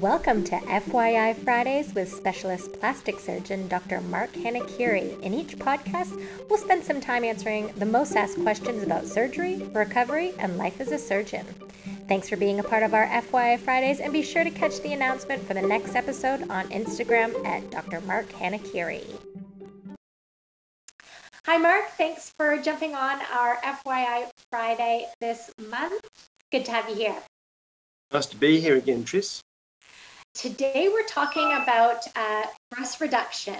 Welcome to FYI Fridays with specialist plastic surgeon Dr. Mark Hanikeri. In each podcast, we'll spend some time answering the most asked questions about surgery, recovery, and life as a surgeon. Thanks for being a part of our FYI Fridays, and be sure to catch the announcement for the next episode on Instagram at Dr. Mark Hanikeri. Hi, Mark. Thanks for jumping on our FYI Friday this month. Good to have you here. Nice to be here again, Tris. Today we're talking about uh, breast reduction.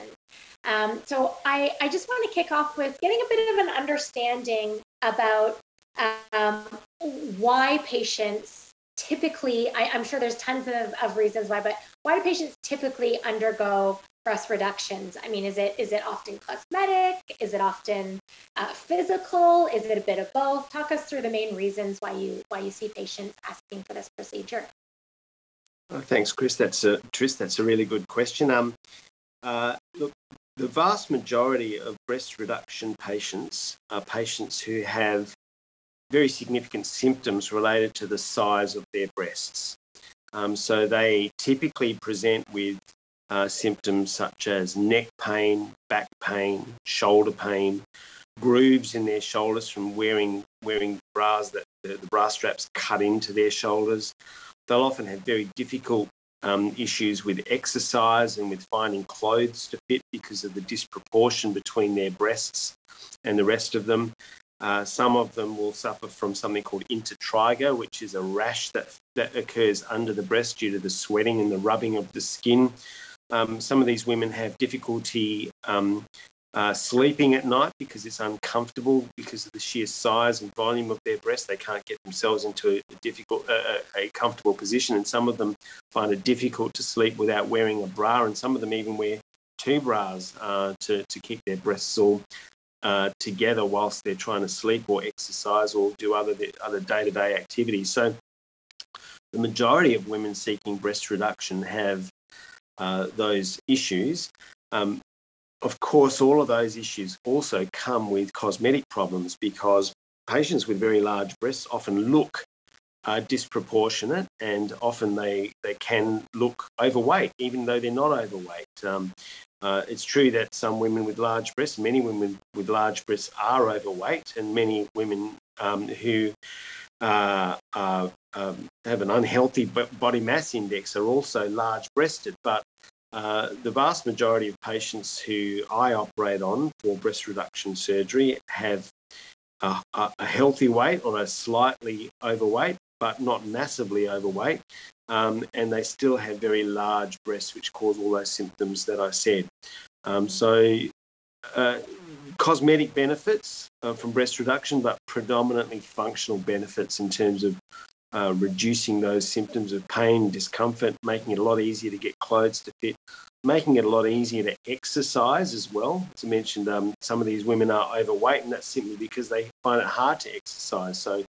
Um, so I, I just want to kick off with getting a bit of an understanding about um, why patients typically, I, am sure there's tons of, of reasons why, but why do patients typically undergo breast reductions? I mean, is it is it often cosmetic? Is it often uh, physical? Is it a bit of both? Talk us through the main reasons why you why you see patients asking for this procedure. Oh, thanks, Chris. That's a Tris. That's a really good question. Um, uh, look, the vast majority of breast reduction patients are patients who have very significant symptoms related to the size of their breasts. Um, so they typically present with uh, symptoms such as neck pain, back pain, shoulder pain, grooves in their shoulders from wearing wearing bras that the, the bra straps cut into their shoulders, they'll often have very difficult um, issues with exercise and with finding clothes to fit because of the disproportion between their breasts and the rest of them. Uh, some of them will suffer from something called intertrigo, which is a rash that, that occurs under the breast due to the sweating and the rubbing of the skin. Um, some of these women have difficulty um, uh, sleeping at night because it's uncomfortable because of the sheer size and volume of their breast. They can't get themselves into a difficult, uh, a comfortable position, and some of them find it difficult to sleep without wearing a bra, and some of them even wear two bras uh, to to keep their breasts all uh, together whilst they're trying to sleep or exercise or do other other day to day activities. So. The majority of women seeking breast reduction have uh, those issues. Um, of course, all of those issues also come with cosmetic problems because patients with very large breasts often look uh, disproportionate and often they, they can look overweight, even though they're not overweight. Um, uh, it's true that some women with large breasts, many women with large breasts are overweight, and many women um, who uh, uh, um, have an unhealthy body mass index are also large breasted. But uh, the vast majority of patients who I operate on for breast reduction surgery have a, a healthy weight or a slightly overweight, but not massively overweight. Um, and they still have very large breasts, which cause all those symptoms that I said. Um, so, uh, cosmetic benefits uh, from breast reduction, but predominantly functional benefits in terms of uh, reducing those symptoms of pain, discomfort, making it a lot easier to get clothes to fit, making it a lot easier to exercise as well. As I mentioned, um, some of these women are overweight, and that's simply because they find it hard to exercise. So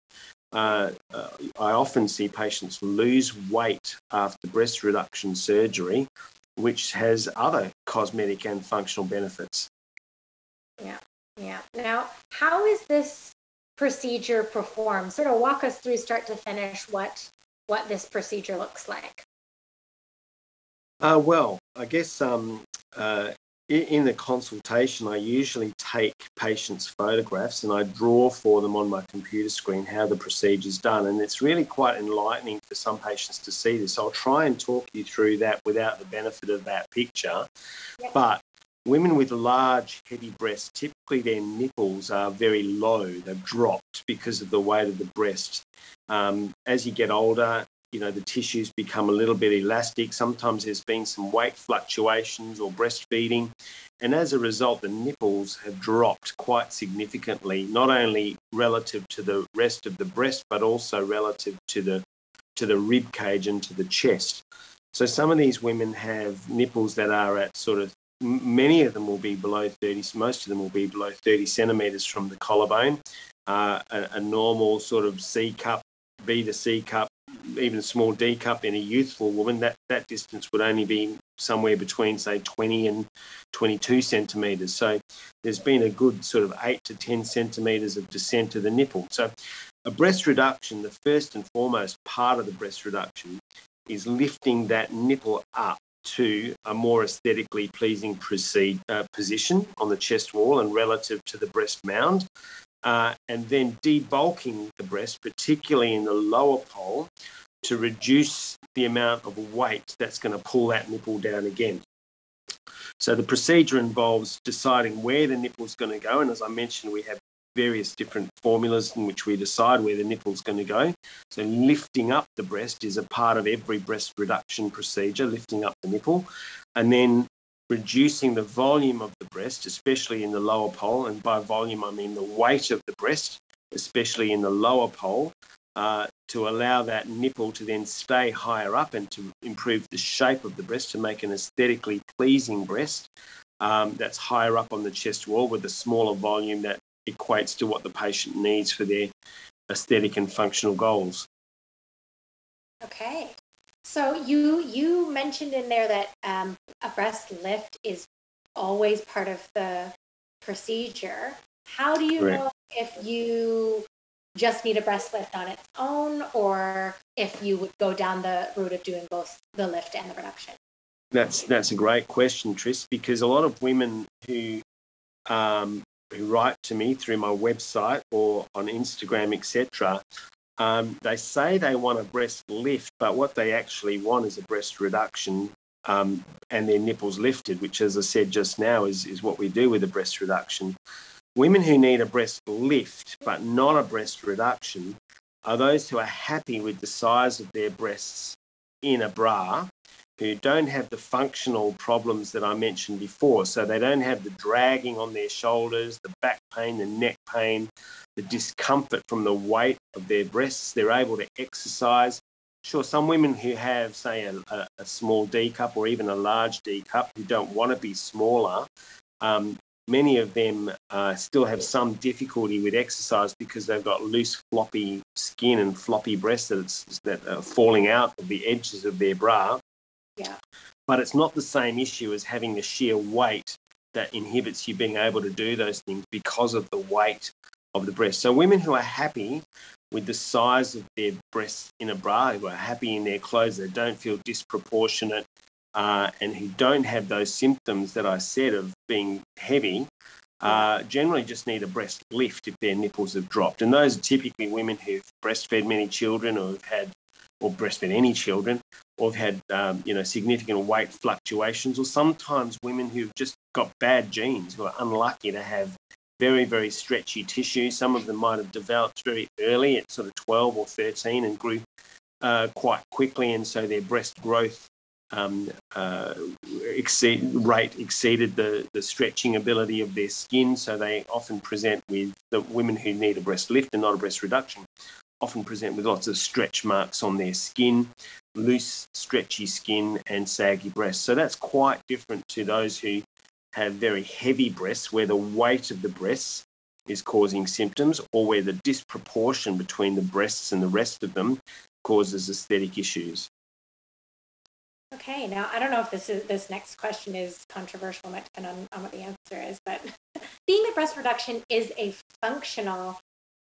uh, uh, I often see patients lose weight after breast reduction surgery, which has other cosmetic and functional benefits. Yeah, yeah. Now, how is this procedure performed? Sort of walk us through start to finish what what this procedure looks like. Uh, well, I guess um, uh, in the consultation, I usually take patients' photographs and I draw for them on my computer screen how the procedure is done. And it's really quite enlightening for some patients to see this. I'll try and talk you through that without the benefit of that picture. Yep. But Women with large, heavy breasts, typically their nipples are very low. They've dropped because of the weight of the breast. Um, as you get older, you know, the tissues become a little bit elastic. Sometimes there's been some weight fluctuations or breastfeeding. And as a result, the nipples have dropped quite significantly, not only relative to the rest of the breast, but also relative to the to the rib cage and to the chest. So some of these women have nipples that are at sort of many of them will be below 30, most of them will be below 30 centimetres from the collarbone. Uh, a, a, normal sort of C cup, B to C cup, even a small D cup in a youthful woman, that, that distance would only be somewhere between, say, 20 and 22 centimetres. So there's been a good sort of 8 to 10 centimetres of descent to the nipple. So a breast reduction, the first and foremost part of the breast reduction is lifting that nipple up to a more aesthetically pleasing proceed, uh, position on the chest wall and relative to the breast mound. Uh, and then debulking the breast, particularly in the lower pole, to reduce the amount of weight that's going to pull that nipple down again. So the procedure involves deciding where the nipple is going to go. And as I mentioned, we have various different formulas in which we decide where the nipple is going to go. So lifting up the breast is a part of every breast reduction procedure, lifting up the nipple. And then reducing the volume of the breast, especially in the lower pole. And by volume, I mean the weight of the breast, especially in the lower pole, uh, to allow that nipple to then stay higher up and to improve the shape of the breast to make an aesthetically pleasing breast um, that's higher up on the chest wall with a smaller volume that equates to what the patient needs for their aesthetic and functional goals. Okay. So you you mentioned in there that um, a breast lift is always part of the procedure. How do you Correct. know if you just need a breast lift on its own, or if you would go down the route of doing both the lift and the reduction? That's that's a great question, Tris, because a lot of women who um, who write to me through my website or on Instagram, etc., um, they say they want a breast lift, but what they actually want is a breast reduction um, and their nipples lifted, which, as I said just now, is, is what we do with a breast reduction. Women who need a breast lift but not a breast reduction are those who are happy with the size of their breasts in a bra who don't have the functional problems that I mentioned before. So they don't have the dragging on their shoulders, the back pain, the neck pain, the discomfort from the weight of their breasts. They're able to exercise. Sure, some women who have, say, a, a, small D cup or even a large D cup who don't want to be smaller, um, many of them uh, still have some difficulty with exercise because they've got loose, floppy skin and floppy breasts that, that are falling out of the edges of their bra. Yeah. But it's not the same issue as having the sheer weight that inhibits you being able to do those things because of the weight of the breast. So women who are happy with the size of their breasts in a bra, who are happy in their clothes, that don't feel disproportionate, uh, and who don't have those symptoms that I said of being heavy, uh, generally just need a breast lift if their nipples have dropped. And those are typically women who've breastfed many children or have had or breastfed any children, or have had um, you know significant weight fluctuations, or sometimes women who've just got bad genes who are unlucky to have very very stretchy tissue. Some of them might have developed very early at sort of 12 or 13 and grew uh, quite quickly, and so their breast growth um, uh, exceed, rate exceeded the, the stretching ability of their skin, so they often present with the women who need a breast lift and not a breast reduction often present with lots of stretch marks on their skin, loose, stretchy skin, and saggy breasts. So that's quite different to those who have very heavy breasts, where the weight of the breasts is causing symptoms, or where the disproportion between the breasts and the rest of them causes aesthetic issues. Okay, now I don't know if this is this next question is controversial, might depend on, on what the answer is, but being that breast reduction is a functional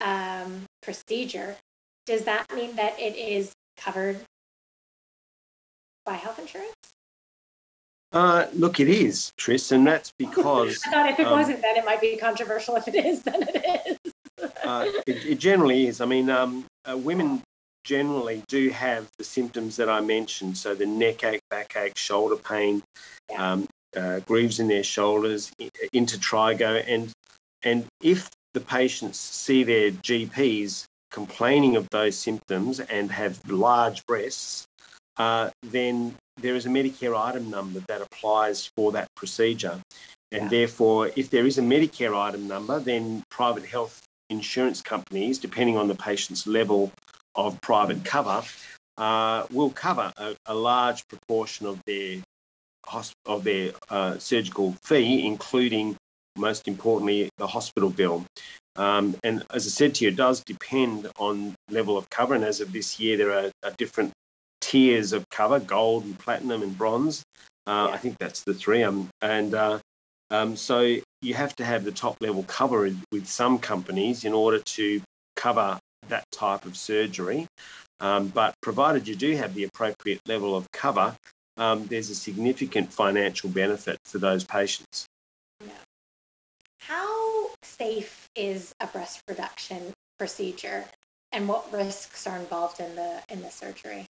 um, procedure, does that mean that it is covered by health insurance? Uh, look, it is, Tris, and that's because. I thought if it um, wasn't, then it might be controversial. If it is, then it is. uh, it, it, generally is. I mean, um, uh, women generally do have the symptoms that I mentioned. So the neck ache, back ache, shoulder pain, yeah. um, uh, grooves in their shoulders, intertrigo, and and if the patients see their GPs complaining of those symptoms and have large breasts, uh, then there is a Medicare item number that applies for that procedure. And yeah. therefore, if there is a Medicare item number, then private health insurance companies, depending on the patient's level of private cover, uh, will cover a, a, large proportion of their of their uh, surgical fee, including most importantly, the hospital bill. Um, and as I said to you, it does depend on level of cover. And as of this year, there are, are different tiers of cover gold and platinum and bronze. Uh, yeah. I think that's the three. Um, and uh, um, so you have to have the top level cover with some companies in order to cover that type of surgery. Um, but provided you do have the appropriate level of cover, um, there's a significant financial benefit for those patients. Safe is a breast reduction procedure, and what risks are involved in the in the surgery?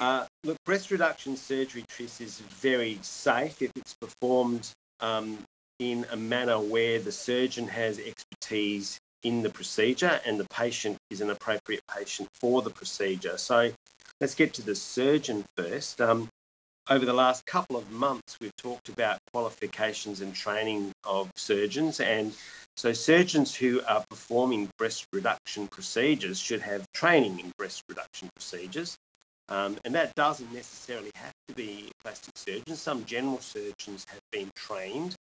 Uh, look, breast reduction surgery, Tris, is very safe if it's performed um, in a manner where the surgeon has expertise in the procedure and the patient is an appropriate patient for the procedure. So let's get to the surgeon first. Um, over the last couple of months, we've talked about qualifications and training of surgeons. And so, surgeons who are performing breast reduction procedures should have training in breast reduction procedures. Um, and that doesn't necessarily have to be plastic surgeons. Some general surgeons have been trained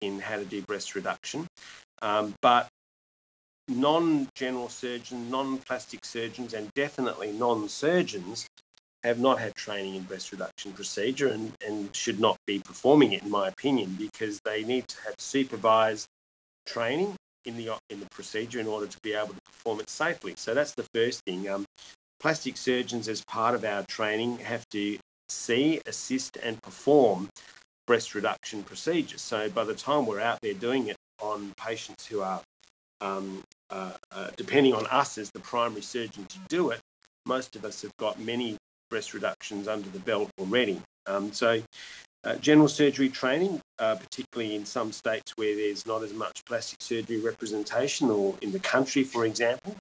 in how to do breast reduction. Um, but non general surgeons, non plastic surgeons, and definitely non surgeons have not had training in breast reduction procedure and, and should not be performing it, in my opinion, because they need to have supervised training in the in the procedure in order to be able to perform it safely. So that's the first thing. Um, plastic surgeons, as part of our training, have to see, assist, and perform breast reduction procedures. So by the time we're out there doing it on patients who are, um, uh, uh, depending on us as the primary surgeon to do it, most of us have got many breast reductions under the belt already. Um, so, uh, general surgery training, uh, particularly in some states where there's not as much plastic surgery representation, or in the country, for example,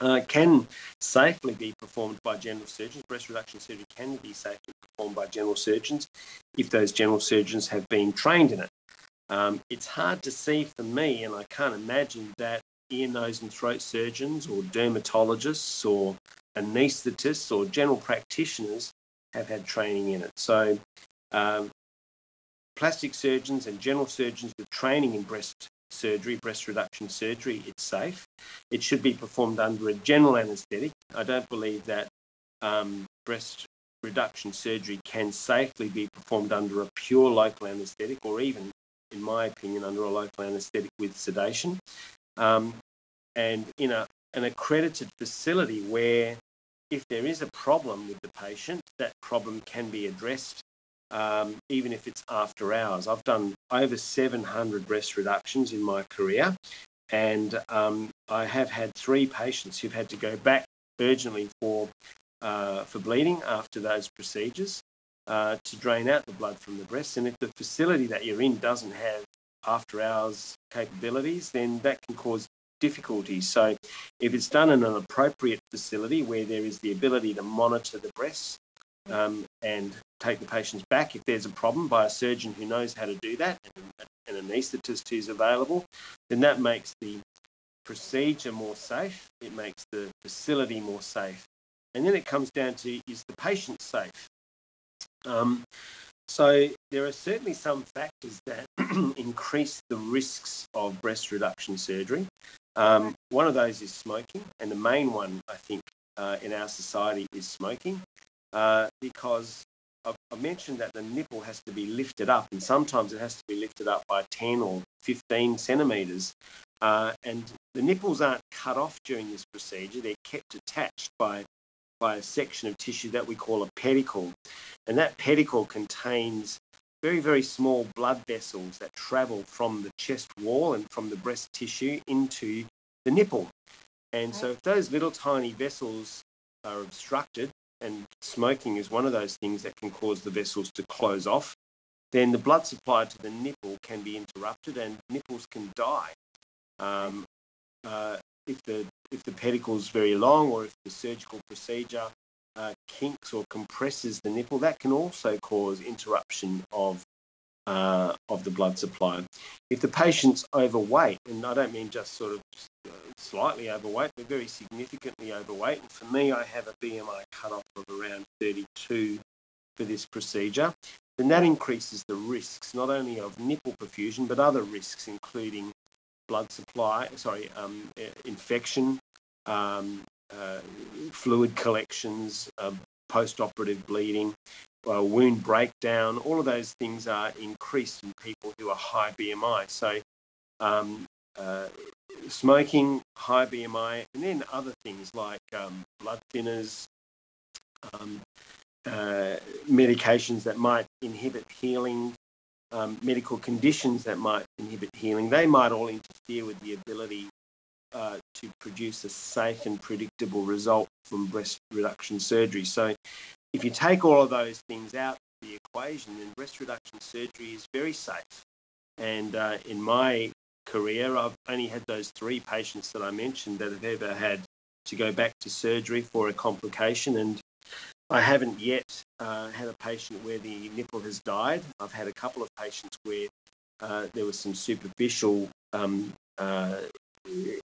uh, can safely be performed by general surgeons. Breast reduction surgery can be safely performed by general surgeons if those general surgeons have been trained in it. Um, it's hard to see for me, and I can't imagine that ear, nose, and throat surgeons or dermatologists or anaesthetists or general practitioners have had training in it. So, um, plastic surgeons and general surgeons with training in breast surgery, breast reduction surgery, it's safe. It should be performed under a general anaesthetic. I don't believe that um, breast reduction surgery can safely be performed under a pure local anaesthetic or even, in my opinion, under a local anaesthetic with sedation. Um, and in a an accredited facility where if there is a problem with the patient, that problem can be addressed um, even if it's after hours. I've done over 700 breast reductions in my career, and um, I have had three patients who've had to go back urgently for uh, for bleeding after those procedures uh, to drain out the blood from the breast. And if the facility that you're in doesn't have after hours capabilities, then that can cause difficulties. So if it's done in an appropriate facility where there is the ability to monitor the breasts um, and take the patients back if there's a problem by a surgeon who knows how to do that and an anaesthetist who's available, then that makes the procedure more safe. It makes the facility more safe. And then it comes down to is the patient safe? Um, so there are certainly some factors that increase the risks of breast reduction surgery. Um, one of those is smoking, and the main one, I think, uh, in our society is smoking, uh, because I've, mentioned that the nipple has to be lifted up, and sometimes it has to be lifted up by 10 or 15 centimetres. Uh, and the nipples aren't cut off during this procedure, they're kept attached by, by a section of tissue that we call a pedicle. And that pedicle contains very, very small blood vessels that travel from the chest wall and from the breast tissue into the nipple. And so, if those little tiny vessels are obstructed, and smoking is one of those things that can cause the vessels to close off, then the blood supply to the nipple can be interrupted and nipples can die. Um, uh, if the if the pedicle is very long or if the surgical procedure uh, kinks or compresses the nipple, that can also cause interruption of uh, of the blood supply. If the patient's overweight, and I don't mean just sort of uh, slightly overweight, but very significantly overweight, and for me, I have a BMI cutoff of around 32 for this procedure, And that increases the risks not only of nipple perfusion but other risks, including blood supply, sorry, um, infection, um, uh, fluid collections, uh, post-operative bleeding, uh, wound breakdown, all of those things are increased in people who are high BMI. So um, uh, smoking, high BMI, and then other things like um, blood thinners, um, uh, medications that might inhibit healing, um, medical conditions that might inhibit healing, they might all interfere with the ability uh, to produce a safe and predictable result from breast reduction surgery. So, if you take all of those things out of the equation, then breast reduction surgery is very safe. And uh, in my career, I've only had those three patients that I mentioned that have ever had to go back to surgery for a complication. And I haven't yet uh, had a patient where the nipple has died. I've had a couple of patients where uh, there was some superficial um, uh,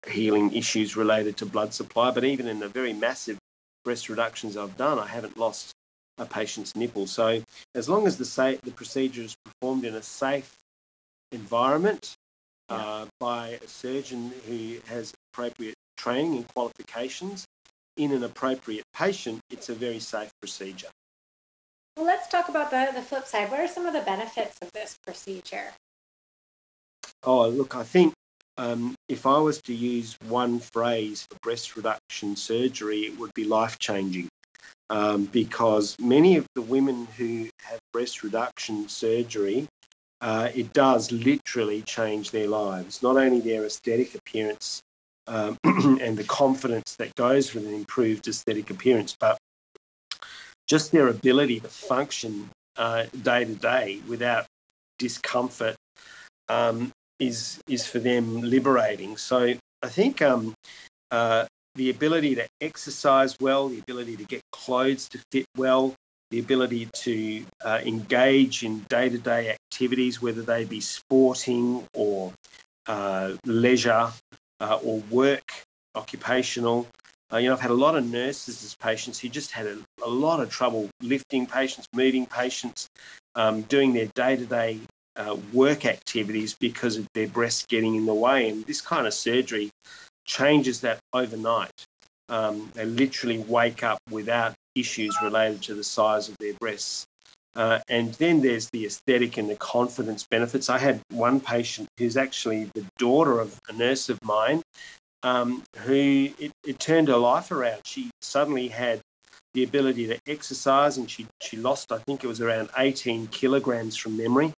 healing issues related to blood supply, but even in the very massive breast reductions I've done, I haven't lost a patient's nipple. So as long as the, sa- the procedure is performed in a safe environment uh, by a surgeon who has appropriate training and qualifications, in an appropriate patient, it's a very safe procedure. Well, let's talk about the, the flip side. What are some of the benefits of this procedure? Oh, look, I think um, if I was to use one phrase for breast reduction surgery, it would be life changing. Um, because many of the women who have breast reduction surgery, uh, it does literally change their lives, not only their aesthetic appearance um, and the confidence that goes with an improved aesthetic appearance, but just their ability to function uh, day to day without discomfort um, is is for them liberating. So I think um, uh, the ability to exercise well, the ability to get clothes to fit well, the ability to uh, engage in day to day activities, whether they be sporting or uh, leisure uh, or work, occupational. Uh, you know, I've had a lot of nurses as patients who just had a, a lot of trouble lifting patients, moving patients, um, doing their day to day work activities because of their breasts getting in the way. And this kind of surgery changes that overnight. Um, they literally wake up without issues related to the size of their breasts. Uh, and then there's the aesthetic and the confidence benefits. I had one patient who's actually the daughter of a nurse of mine um, who it, it, turned her life around. She suddenly had the ability to exercise and she, she lost, I think it was around 18 kilograms from memory,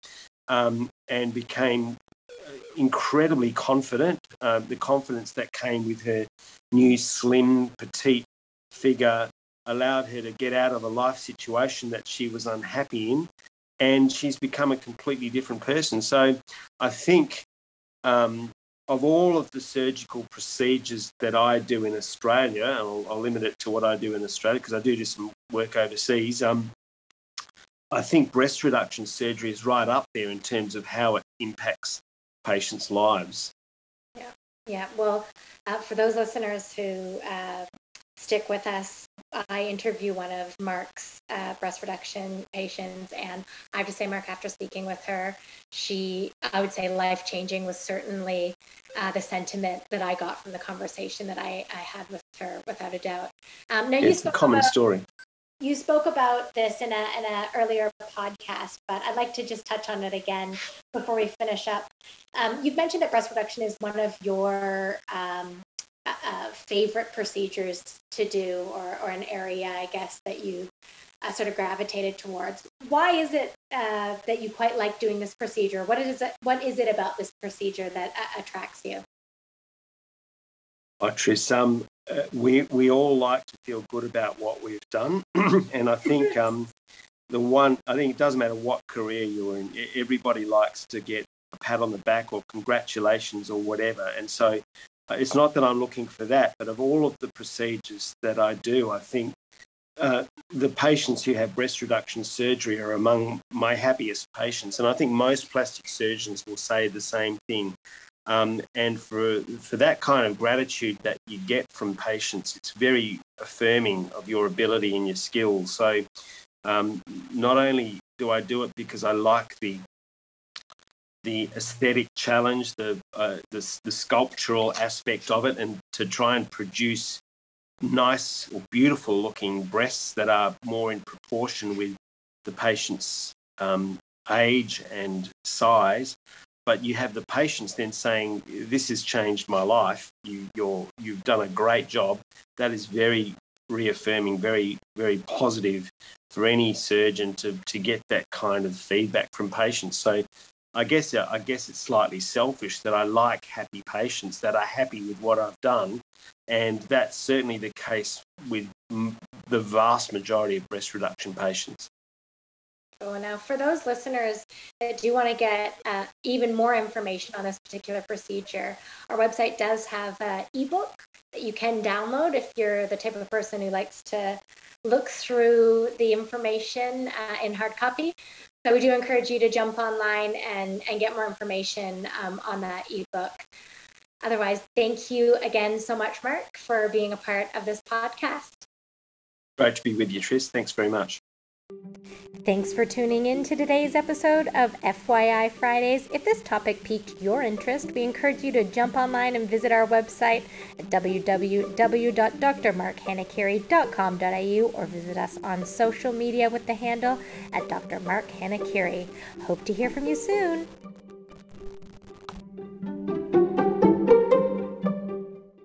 um, and became uh, incredibly confident. Uh, the confidence that came with her new, slim, petite figure allowed her to get out of a life situation that she was unhappy in, and she's become a completely different person. So I think um, of all of the surgical procedures that I do in Australia, and I'll, I'll limit it to what I do in Australia because I do do some work overseas. Um, I think breast reduction surgery is right up there in terms of how it impacts patients' lives. Yeah, yeah. Well, uh, for those listeners who uh, stick with us, I interview one of Mark's uh, breast reduction patients, and I have to say, Mark, after speaking with her, she, I would say, life changing was certainly uh, the sentiment that I got from the conversation that I, I had with her, without a doubt. Um, now, it's a common about, story. You spoke about this in a in an earlier podcast, but I'd like to just touch on it again before we finish up. Um, you've mentioned that breast reduction is one of your um, uh, favorite procedures to do or, or an area, I guess, that you uh, sort of gravitated towards. Why is it uh, that you quite like doing this procedure? What is it, what is it about this procedure that uh, attracts you? Trish, um, uh, we, we all like to feel good about what we've done. and I think um, the one, I think it doesn't matter what career you're in, everybody likes to get a pat on the back or congratulations or whatever. And so it's not that I'm looking for that, but of all of the procedures that I do, I think uh, the patients who have breast reduction surgery are among my happiest patients. And I think most plastic surgeons will say the same thing. Um, and for, for that kind of gratitude that you get from patients, it's very affirming of your ability and your skills. So um, not only do I do it because I like the the aesthetic challenge, the, uh, the, the sculptural aspect of it, and to try and produce nice or beautiful looking breasts that are more in proportion with the patient's um, age and size. but you have the patients then saying, "This has changed my life. You, you're, you've done a great job." That is very reaffirming, very, very positive for any surgeon to to get that kind of feedback from patients. So. I guess I guess it's slightly selfish that I like happy patients that are happy with what I've done, and that's certainly the case with the vast majority of breast reduction patients. Oh, now for those listeners that do want to get uh, even more information on this particular procedure, our website does have an ebook that you can download if you're the type of person who likes to look through the information uh, in hard copy. So we do encourage you to jump online and, and get more information um, on that ebook. Otherwise, thank you again so much, Mark, for being a part of this podcast. Great to be with you, Tris. Thanks very much. Thanks for tuning in to today's episode of FYI Fridays. If this topic piqued your interest, we encourage you to jump online and visit our website at www.drmarkhanikeri.com.au or visit us on social media with the handle at Dr. Mark. Hope to hear from you soon.